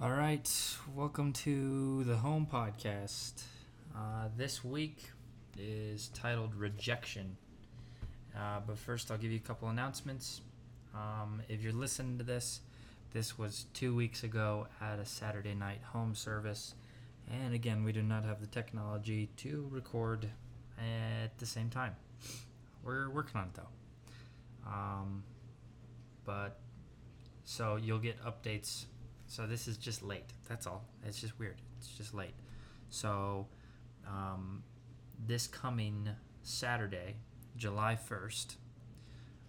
All right, welcome to the Home Podcast. Uh, this week is titled Rejection. Uh, but first, I'll give you a couple announcements. Um, if you're listening to this, this was two weeks ago at a Saturday night home service. And again, we do not have the technology to record at the same time. We're working on it though. Um, but so you'll get updates so this is just late. That's all. It's just weird. It's just late. So um, this coming Saturday, July 1st,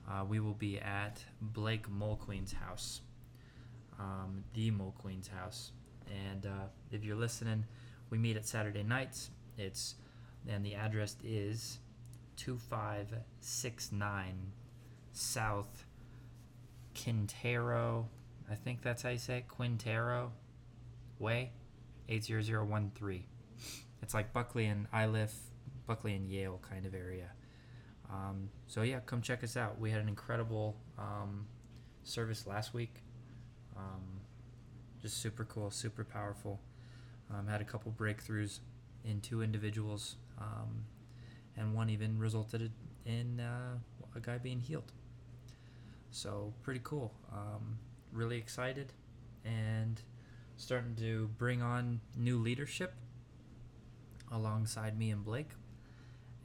uh, we will be at Blake Mulqueen's house, um, the Mulqueen's house. And uh, if you're listening, we meet at Saturday nights. It's and the address is 2569 South Quintero I think that's how you say it, Quintero Way, 80013. It's like Buckley and Iliff, Buckley and Yale kind of area. Um, so yeah, come check us out. We had an incredible um, service last week. Um, just super cool, super powerful. Um, had a couple breakthroughs in two individuals, um, and one even resulted in uh, a guy being healed. So pretty cool. Um, really excited and starting to bring on new leadership alongside me and Blake.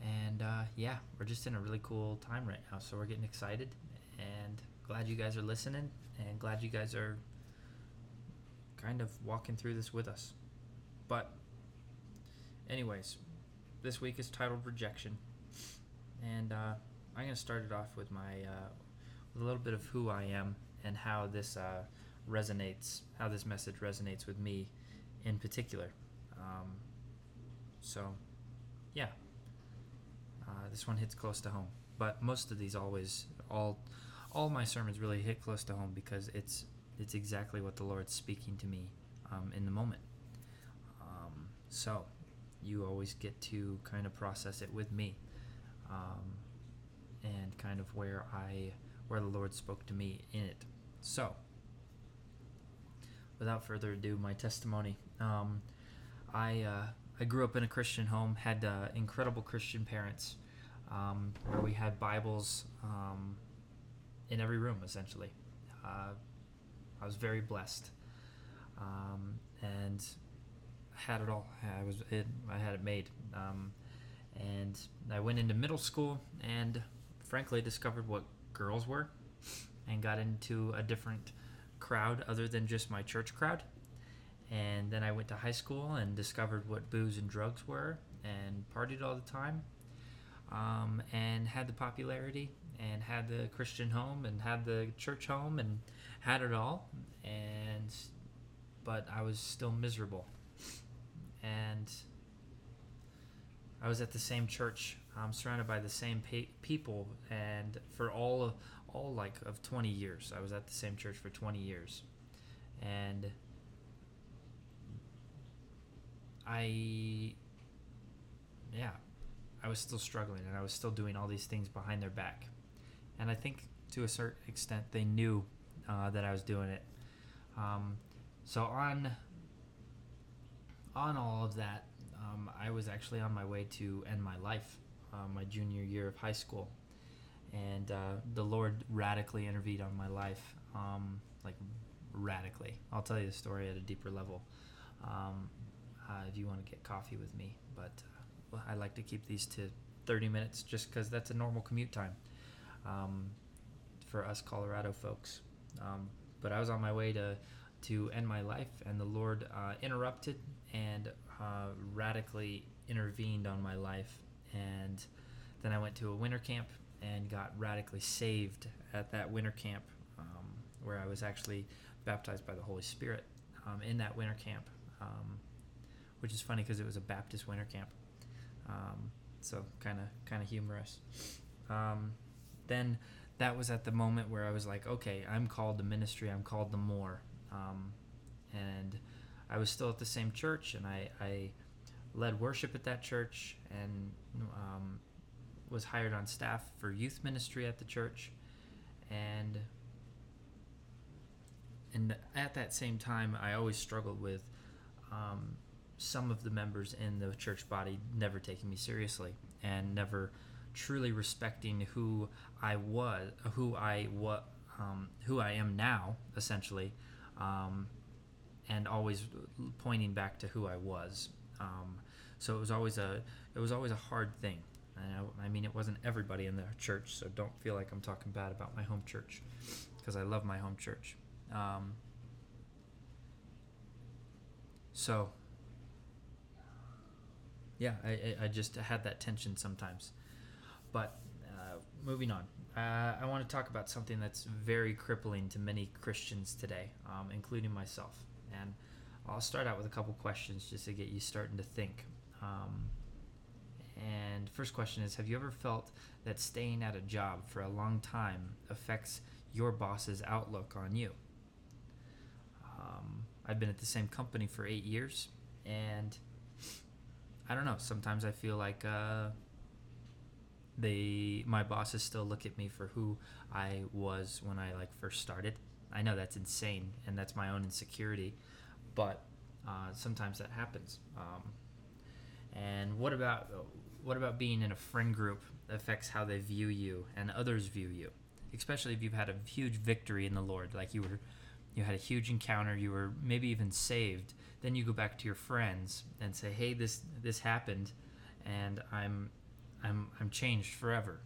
And uh, yeah, we're just in a really cool time right now. So we're getting excited and glad you guys are listening and glad you guys are kind of walking through this with us. But, anyways, this week is titled Rejection. And uh, I'm going to start it off with my uh, with a little bit of who I am and how this uh, resonates, how this message resonates with me in particular. Um, so, yeah, uh, this one hits close to home. But most of these always, all, all my sermons really hit close to home because it's it's exactly what the Lord's speaking to me um, in the moment. Um, so, you always get to kind of process it with me, um, and kind of where I where the Lord spoke to me in it. So, without further ado, my testimony. Um, I uh, I grew up in a Christian home, had uh, incredible Christian parents, um, where we had Bibles um, in every room essentially. Uh, I was very blessed, um, and had it all. I was it, I had it made, um, and I went into middle school and frankly discovered what girls were and got into a different crowd other than just my church crowd. And then I went to high school and discovered what booze and drugs were and partied all the time. Um, and had the popularity and had the Christian home and had the church home and had it all. And but I was still miserable. And I was at the same church. I'm surrounded by the same pa- people, and for all of all like of 20 years. I was at the same church for 20 years. And I yeah, I was still struggling and I was still doing all these things behind their back. And I think to a certain extent they knew uh, that I was doing it. Um, so on on all of that, um, I was actually on my way to end my life, uh, my junior year of high school and uh, the Lord radically intervened on my life, um, like radically. I'll tell you the story at a deeper level um, uh, if you want to get coffee with me. But uh, I like to keep these to 30 minutes just because that's a normal commute time um, for us Colorado folks. Um, but I was on my way to to end my life, and the Lord uh, interrupted and uh, radically intervened on my life. And then I went to a winter camp and got radically saved at that winter camp um, where I was actually baptized by the Holy Spirit um, in that winter camp, um, which is funny because it was a Baptist winter camp. Um, so kind of kind of humorous. Um, then that was at the moment where I was like, okay, I'm called to ministry. I'm called to more. Um, and I was still at the same church, and I, I led worship at that church, and was hired on staff for youth ministry at the church, and and at that same time, I always struggled with um, some of the members in the church body never taking me seriously and never truly respecting who I was, who I what, um, who I am now, essentially, um, and always pointing back to who I was. Um, so it was always a it was always a hard thing. I, I mean, it wasn't everybody in the church, so don't feel like I'm talking bad about my home church because I love my home church. Um, so, yeah, I, I just had that tension sometimes. But uh, moving on, uh, I want to talk about something that's very crippling to many Christians today, um, including myself. And I'll start out with a couple questions just to get you starting to think. Um, and first question is Have you ever felt that staying at a job for a long time affects your boss's outlook on you? Um, I've been at the same company for eight years, and I don't know. Sometimes I feel like uh, they, my bosses still look at me for who I was when I like first started. I know that's insane, and that's my own insecurity, but uh, sometimes that happens. Um, and what about what about being in a friend group affects how they view you and others view you, especially if you've had a huge victory in the Lord, like you were, you had a huge encounter, you were maybe even saved. Then you go back to your friends and say, "Hey, this this happened, and I'm, I'm I'm changed forever."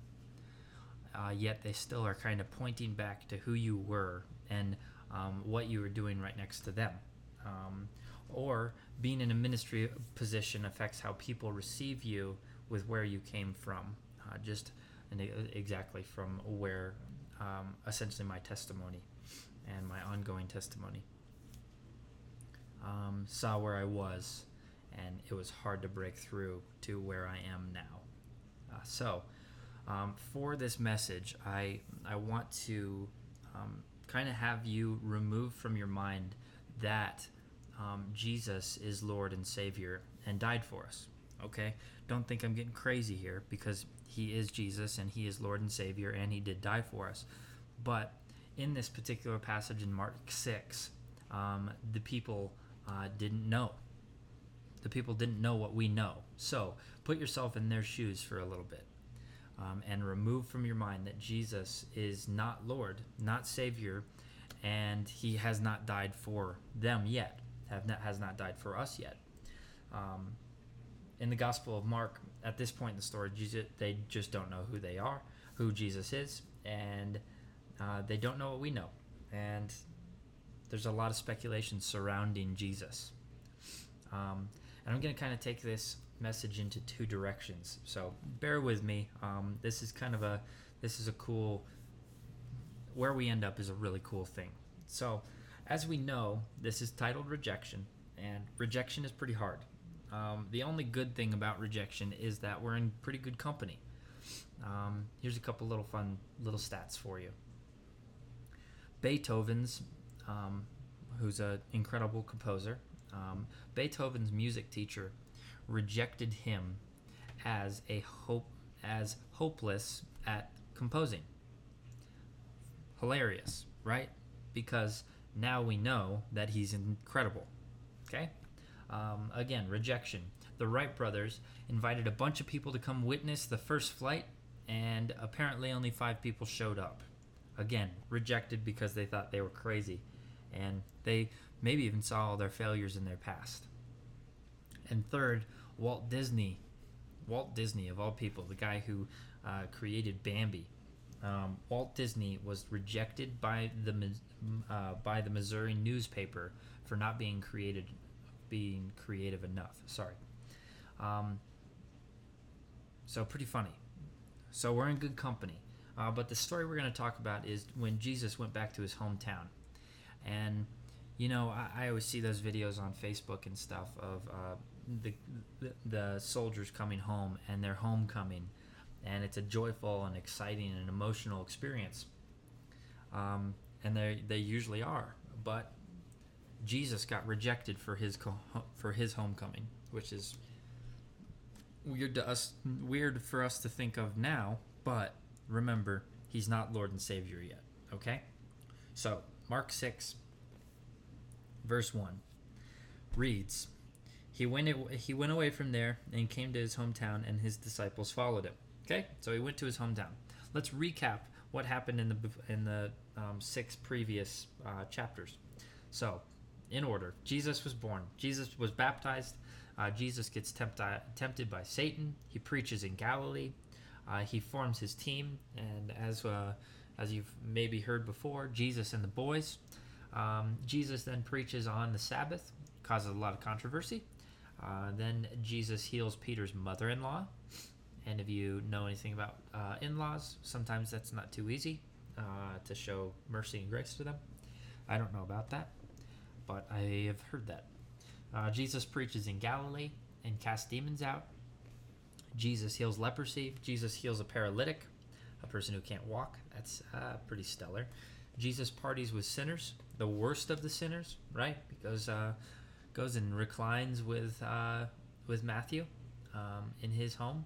Uh, yet they still are kind of pointing back to who you were and um, what you were doing right next to them. Um, or being in a ministry position affects how people receive you with where you came from, uh, just and exactly from where um, essentially my testimony and my ongoing testimony um, saw where I was, and it was hard to break through to where I am now. Uh, so, um, for this message, I I want to um, kind of have you remove from your mind that um, Jesus is Lord and Savior and died for us. Okay? Don't think I'm getting crazy here because He is Jesus and He is Lord and Savior and He did die for us. But in this particular passage in Mark 6, um, the people uh, didn't know. The people didn't know what we know. So put yourself in their shoes for a little bit. Um, and remove from your mind that Jesus is not Lord, not Savior, and He has not died for them yet have not, has not died for us yet. Um, in the Gospel of Mark, at this point in the story, Jesus, they just don't know who they are, who Jesus is, and uh, they don't know what we know. And there's a lot of speculation surrounding Jesus. Um, and I'm going to kind of take this message into two directions. So bear with me. Um, this is kind of a this is a cool. Where we end up is a really cool thing. So as we know, this is titled rejection, and rejection is pretty hard. Um, the only good thing about rejection is that we're in pretty good company. Um, here's a couple little fun little stats for you. Beethoven's, um, who's an incredible composer, um, Beethoven's music teacher rejected him as a hope as hopeless at composing. Hilarious, right? Because now we know that he's incredible. Okay? Um, again, rejection. The Wright brothers invited a bunch of people to come witness the first flight, and apparently only five people showed up. Again, rejected because they thought they were crazy, and they maybe even saw all their failures in their past. And third, Walt Disney. Walt Disney, of all people, the guy who uh, created Bambi, um, Walt Disney was rejected by the uh, by the Missouri newspaper for not being created being creative enough. Sorry. Um, so pretty funny. So we're in good company. Uh, but the story we're going to talk about is when Jesus went back to his hometown, and you know I, I always see those videos on Facebook and stuff of uh, the, the soldiers coming home and their homecoming and it's a joyful and exciting and emotional experience. Um, and they they usually are, but Jesus got rejected for his for his homecoming, which is weird to us, weird for us to think of now. But remember, he's not Lord and Savior yet. Okay, so Mark six, verse 1 reads he went he went away from there and came to his hometown and his disciples followed him okay so he went to his hometown let's recap what happened in the in the um, six previous uh, chapters so in order. Jesus was born. Jesus was baptized. Uh, jesus gets tempt- tempted by satan. He preaches in galilee. Uh, he forms his team. And as uh, as you've maybe heard before jesus and the boys. Um, jesus then preaches on the sabbath. Causes a lot of controversy. Uh, then Jesus heals Peter's mother in law. And if you know anything about uh, in laws, sometimes that's not too easy uh, to show mercy and grace to them. I don't know about that, but I have heard that. Uh, Jesus preaches in Galilee and casts demons out. Jesus heals leprosy. Jesus heals a paralytic, a person who can't walk. That's uh, pretty stellar. Jesus parties with sinners, the worst of the sinners, right? Because uh, goes and reclines with uh, with Matthew um, in his home.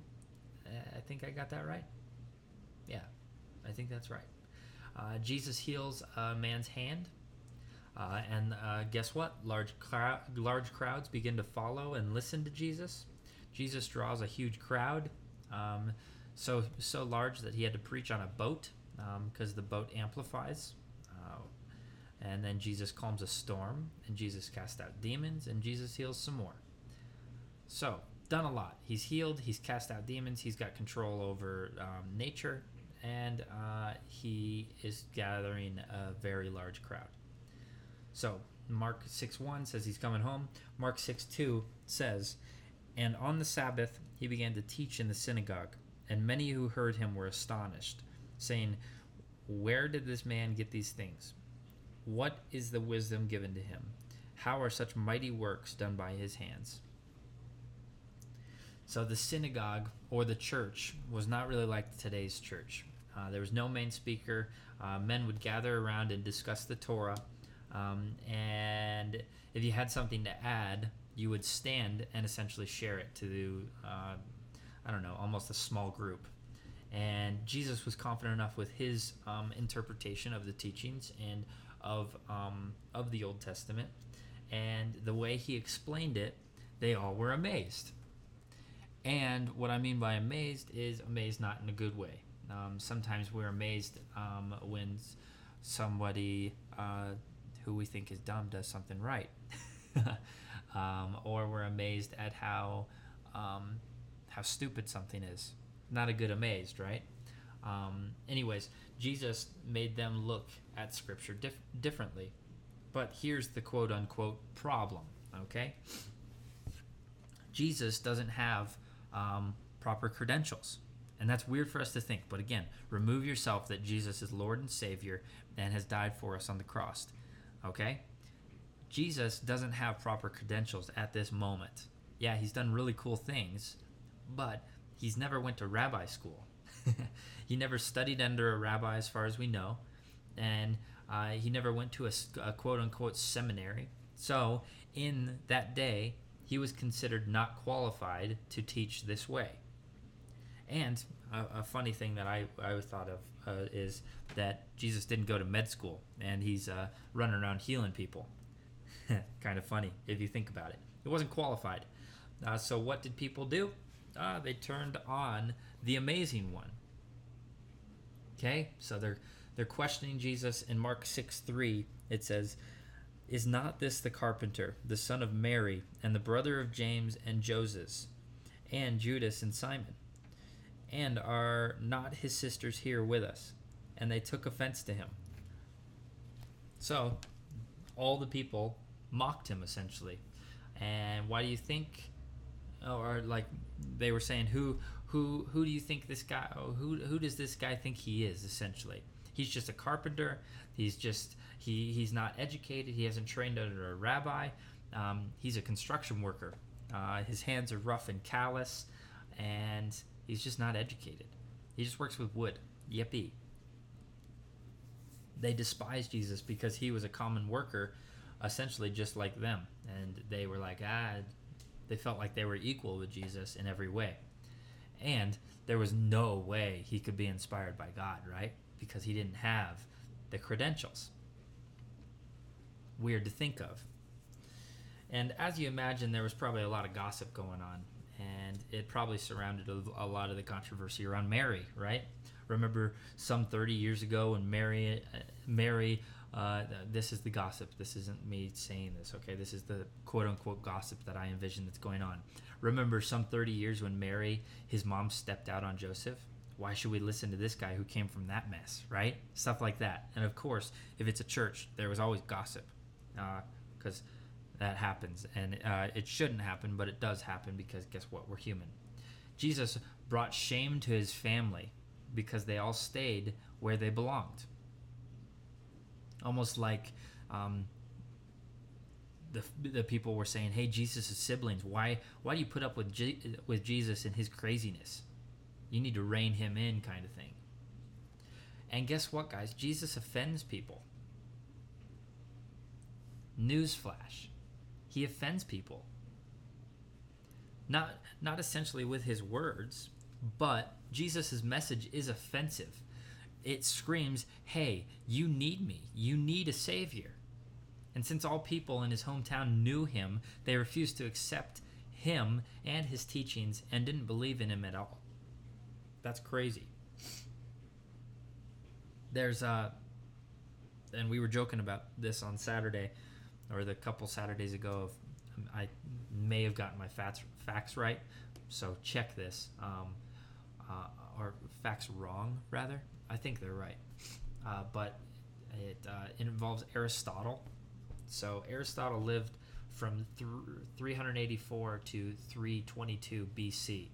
I think I got that right. Yeah, I think that's right. Uh, Jesus heals a man's hand, uh, and uh, guess what? Large large crowds begin to follow and listen to Jesus. Jesus draws a huge crowd, um, so so large that he had to preach on a boat because um, the boat amplifies and then Jesus calms a storm, and Jesus casts out demons, and Jesus heals some more. So, done a lot. He's healed, he's cast out demons, he's got control over um, nature, and uh, he is gathering a very large crowd. So, Mark 6 1 says he's coming home. Mark 6 2 says, And on the Sabbath he began to teach in the synagogue, and many who heard him were astonished, saying, Where did this man get these things? What is the wisdom given to him? How are such mighty works done by his hands? So the synagogue or the church was not really like today's church. Uh, there was no main speaker. Uh, men would gather around and discuss the Torah. Um, and if you had something to add, you would stand and essentially share it to, uh, I don't know, almost a small group. And Jesus was confident enough with his um, interpretation of the teachings and of um, of the Old Testament, and the way he explained it, they all were amazed. And what I mean by amazed is amazed not in a good way. Um, sometimes we're amazed um, when somebody uh, who we think is dumb does something right, um, or we're amazed at how um, how stupid something is. Not a good amazed, right? Um, anyways, Jesus made them look at Scripture dif- differently. But here's the quote unquote problem, okay? Jesus doesn't have um, proper credentials. And that's weird for us to think. But again, remove yourself that Jesus is Lord and Savior and has died for us on the cross. Okay? Jesus doesn't have proper credentials at this moment. Yeah, he's done really cool things, but he's never went to rabbi school. he never studied under a rabbi, as far as we know, and uh, he never went to a, a quote unquote seminary. So, in that day, he was considered not qualified to teach this way. And a, a funny thing that I, I thought of uh, is that Jesus didn't go to med school and he's uh, running around healing people. kind of funny if you think about it. He wasn't qualified. Uh, so, what did people do? Uh, they turned on the amazing one. Okay, so they're they're questioning Jesus in Mark 6 3. It says, Is not this the carpenter, the son of Mary, and the brother of James and Joses, and Judas and Simon? And are not his sisters here with us? And they took offense to him. So, all the people mocked him essentially. And why do you think? Or like they were saying, who who who do you think this guy? Who who does this guy think he is? Essentially, he's just a carpenter. He's just he he's not educated. He hasn't trained under a rabbi. Um, he's a construction worker. Uh, his hands are rough and callous, and he's just not educated. He just works with wood. Yippee. They despised Jesus because he was a common worker, essentially just like them, and they were like, ah, they felt like they were equal with Jesus in every way. And there was no way he could be inspired by God, right? Because he didn't have the credentials. Weird to think of. And as you imagine, there was probably a lot of gossip going on, and it probably surrounded a, a lot of the controversy around Mary, right? Remember some 30 years ago when Mary, uh, Mary, uh, this is the gossip. This isn't me saying this, okay? This is the quote unquote gossip that I envision that's going on. Remember some 30 years when Mary, his mom, stepped out on Joseph? Why should we listen to this guy who came from that mess, right? Stuff like that. And of course, if it's a church, there was always gossip because uh, that happens. And uh, it shouldn't happen, but it does happen because guess what? We're human. Jesus brought shame to his family because they all stayed where they belonged. Almost like um, the, the people were saying, "Hey, Jesus' siblings, why why do you put up with G- with Jesus and his craziness? You need to rein him in, kind of thing." And guess what, guys? Jesus offends people. Newsflash: He offends people. Not not essentially with his words, but Jesus' message is offensive. It screams, hey, you need me. You need a Savior. And since all people in his hometown knew him, they refused to accept him and his teachings and didn't believe in him at all. That's crazy. There's uh and we were joking about this on Saturday or the couple Saturdays ago of I may have gotten my facts facts right. So check this. Um, uh, or facts wrong rather. I think they're right, uh, but it, uh, it involves Aristotle. So Aristotle lived from th- 384 to 322 BC,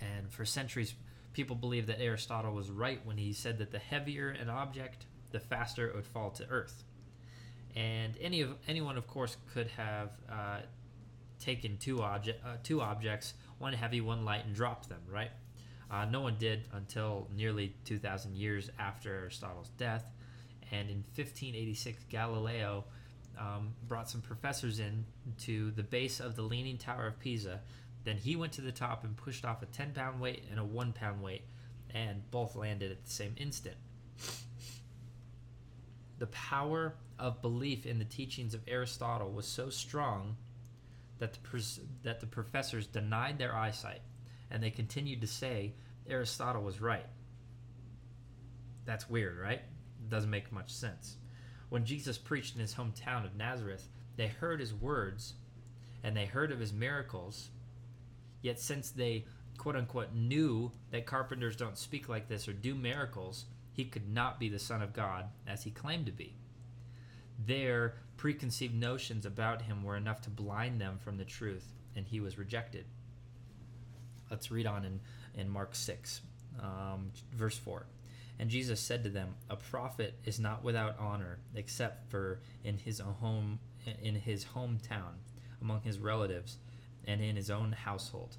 and for centuries, people believed that Aristotle was right when he said that the heavier an object, the faster it would fall to Earth. And any of anyone, of course, could have uh, taken two object uh, two objects one heavy, one light, and dropped them, right? Uh, no one did until nearly 2,000 years after Aristotle's death. And in 1586, Galileo um, brought some professors in to the base of the Leaning Tower of Pisa. Then he went to the top and pushed off a 10 pound weight and a 1 pound weight, and both landed at the same instant. The power of belief in the teachings of Aristotle was so strong that the, pres- that the professors denied their eyesight and they continued to say Aristotle was right. That's weird, right? Doesn't make much sense. When Jesus preached in his hometown of Nazareth, they heard his words and they heard of his miracles. Yet, since they quote unquote knew that carpenters don't speak like this or do miracles, he could not be the Son of God as he claimed to be. Their preconceived notions about him were enough to blind them from the truth, and he was rejected. Let's read on in, in Mark 6, um, verse 4. And Jesus said to them, A prophet is not without honor, except for in his home in his hometown, among his relatives, and in his own household.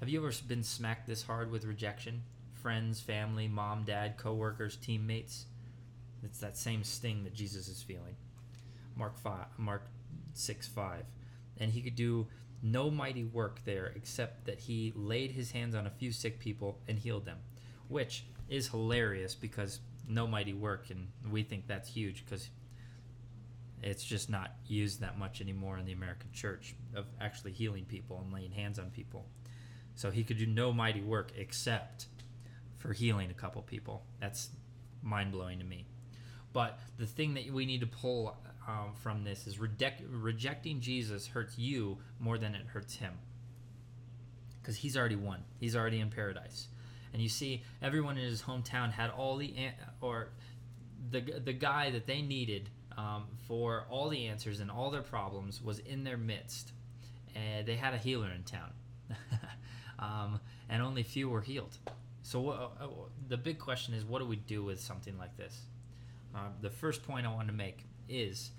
Have you ever been smacked this hard with rejection? Friends, family, mom, dad, coworkers, teammates? It's that same sting that Jesus is feeling. Mark five, Mark six five, and he could do no mighty work there except that he laid his hands on a few sick people and healed them, which is hilarious because no mighty work, and we think that's huge because it's just not used that much anymore in the American church of actually healing people and laying hands on people. So he could do no mighty work except for healing a couple people. That's mind blowing to me. But the thing that we need to pull um, from this is reject, rejecting Jesus hurts you more than it hurts him. Because he's already won, he's already in paradise. And you see, everyone in his hometown had all the, an- or the, the guy that they needed um, for all the answers and all their problems was in their midst. And they had a healer in town. um, and only few were healed. So, uh, uh, the big question is what do we do with something like this? Uh, the first point I want to make is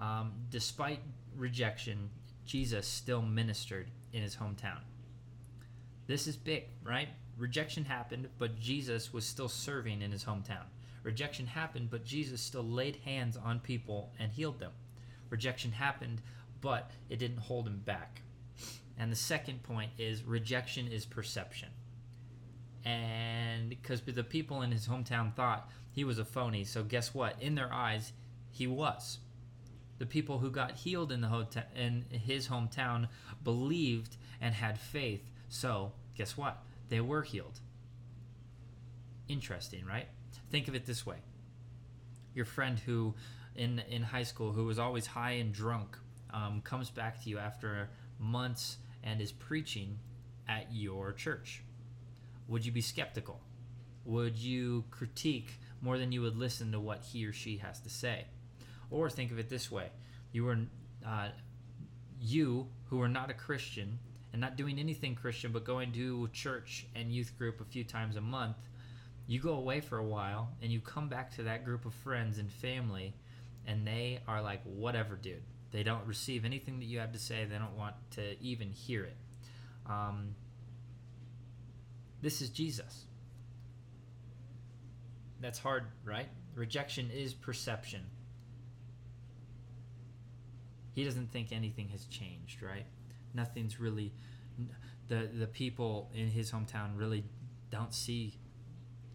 um, despite rejection, Jesus still ministered in his hometown. This is big, right? Rejection happened, but Jesus was still serving in his hometown. Rejection happened, but Jesus still laid hands on people and healed them. Rejection happened, but it didn't hold him back. And the second point is rejection is perception. And because the people in his hometown thought he was a phony, so guess what? In their eyes, he was. The people who got healed in the hotel in his hometown believed and had faith. So, guess what? They were healed. Interesting, right? Think of it this way. Your friend who in in high school who was always high and drunk um, comes back to you after months and is preaching at your church. Would you be skeptical? Would you critique more than you would listen to what he or she has to say? Or think of it this way: you were uh, you who are not a Christian and not doing anything Christian, but going to church and youth group a few times a month. You go away for a while and you come back to that group of friends and family, and they are like, whatever, dude. They don't receive anything that you have to say, they don't want to even hear it. Um, this is Jesus. That's hard, right? Rejection is perception. He doesn't think anything has changed, right? Nothing's really the the people in his hometown really don't see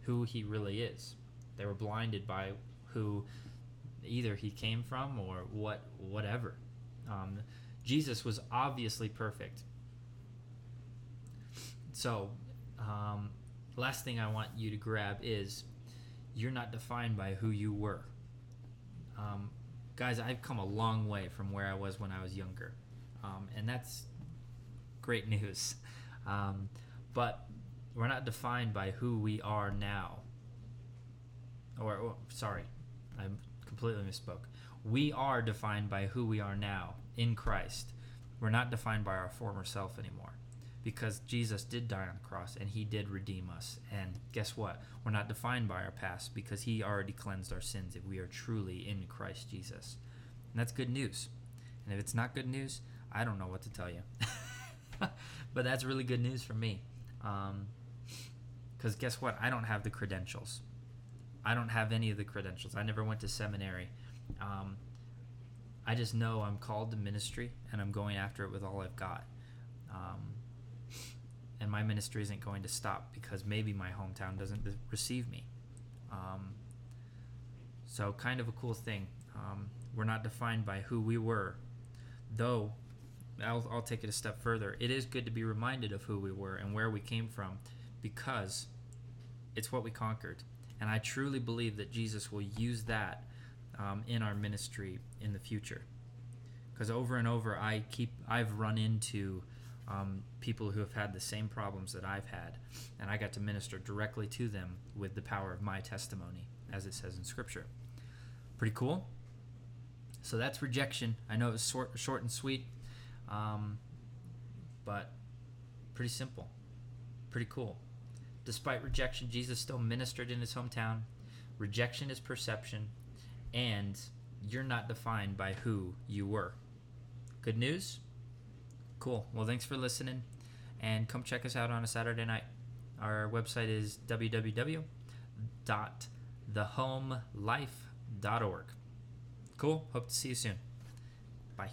who he really is. They were blinded by who either he came from or what whatever. Um, Jesus was obviously perfect. So, um, last thing I want you to grab is you're not defined by who you were. Um, guys, I've come a long way from where I was when I was younger, um, and that's great news. Um, but we're not defined by who we are now. Or, or, sorry, I completely misspoke. We are defined by who we are now in Christ. We're not defined by our former self anymore because Jesus did die on the cross and he did redeem us. And guess what? We're not defined by our past because he already cleansed our sins if we are truly in Christ Jesus. And that's good news. And if it's not good news, I don't know what to tell you. but that's really good news for me. Because um, guess what? I don't have the credentials. I don't have any of the credentials. I never went to seminary. Um, I just know I'm called to ministry and I'm going after it with all I've got. Um, and my ministry isn't going to stop because maybe my hometown doesn't receive me. Um, so, kind of a cool thing. Um, we're not defined by who we were, though I'll, I'll take it a step further. It is good to be reminded of who we were and where we came from because it's what we conquered. And I truly believe that Jesus will use that um, in our ministry in the future. Because over and over, I keep I've run into um, people who have had the same problems that I've had, and I got to minister directly to them with the power of my testimony, as it says in Scripture. Pretty cool. So that's rejection. I know it was short, short and sweet. Um, but pretty simple, pretty cool. Despite rejection, Jesus still ministered in his hometown. Rejection is perception, and you're not defined by who you were. Good news? Cool. Well, thanks for listening, and come check us out on a Saturday night. Our website is www.thehomelife.org. Cool. Hope to see you soon. Bye.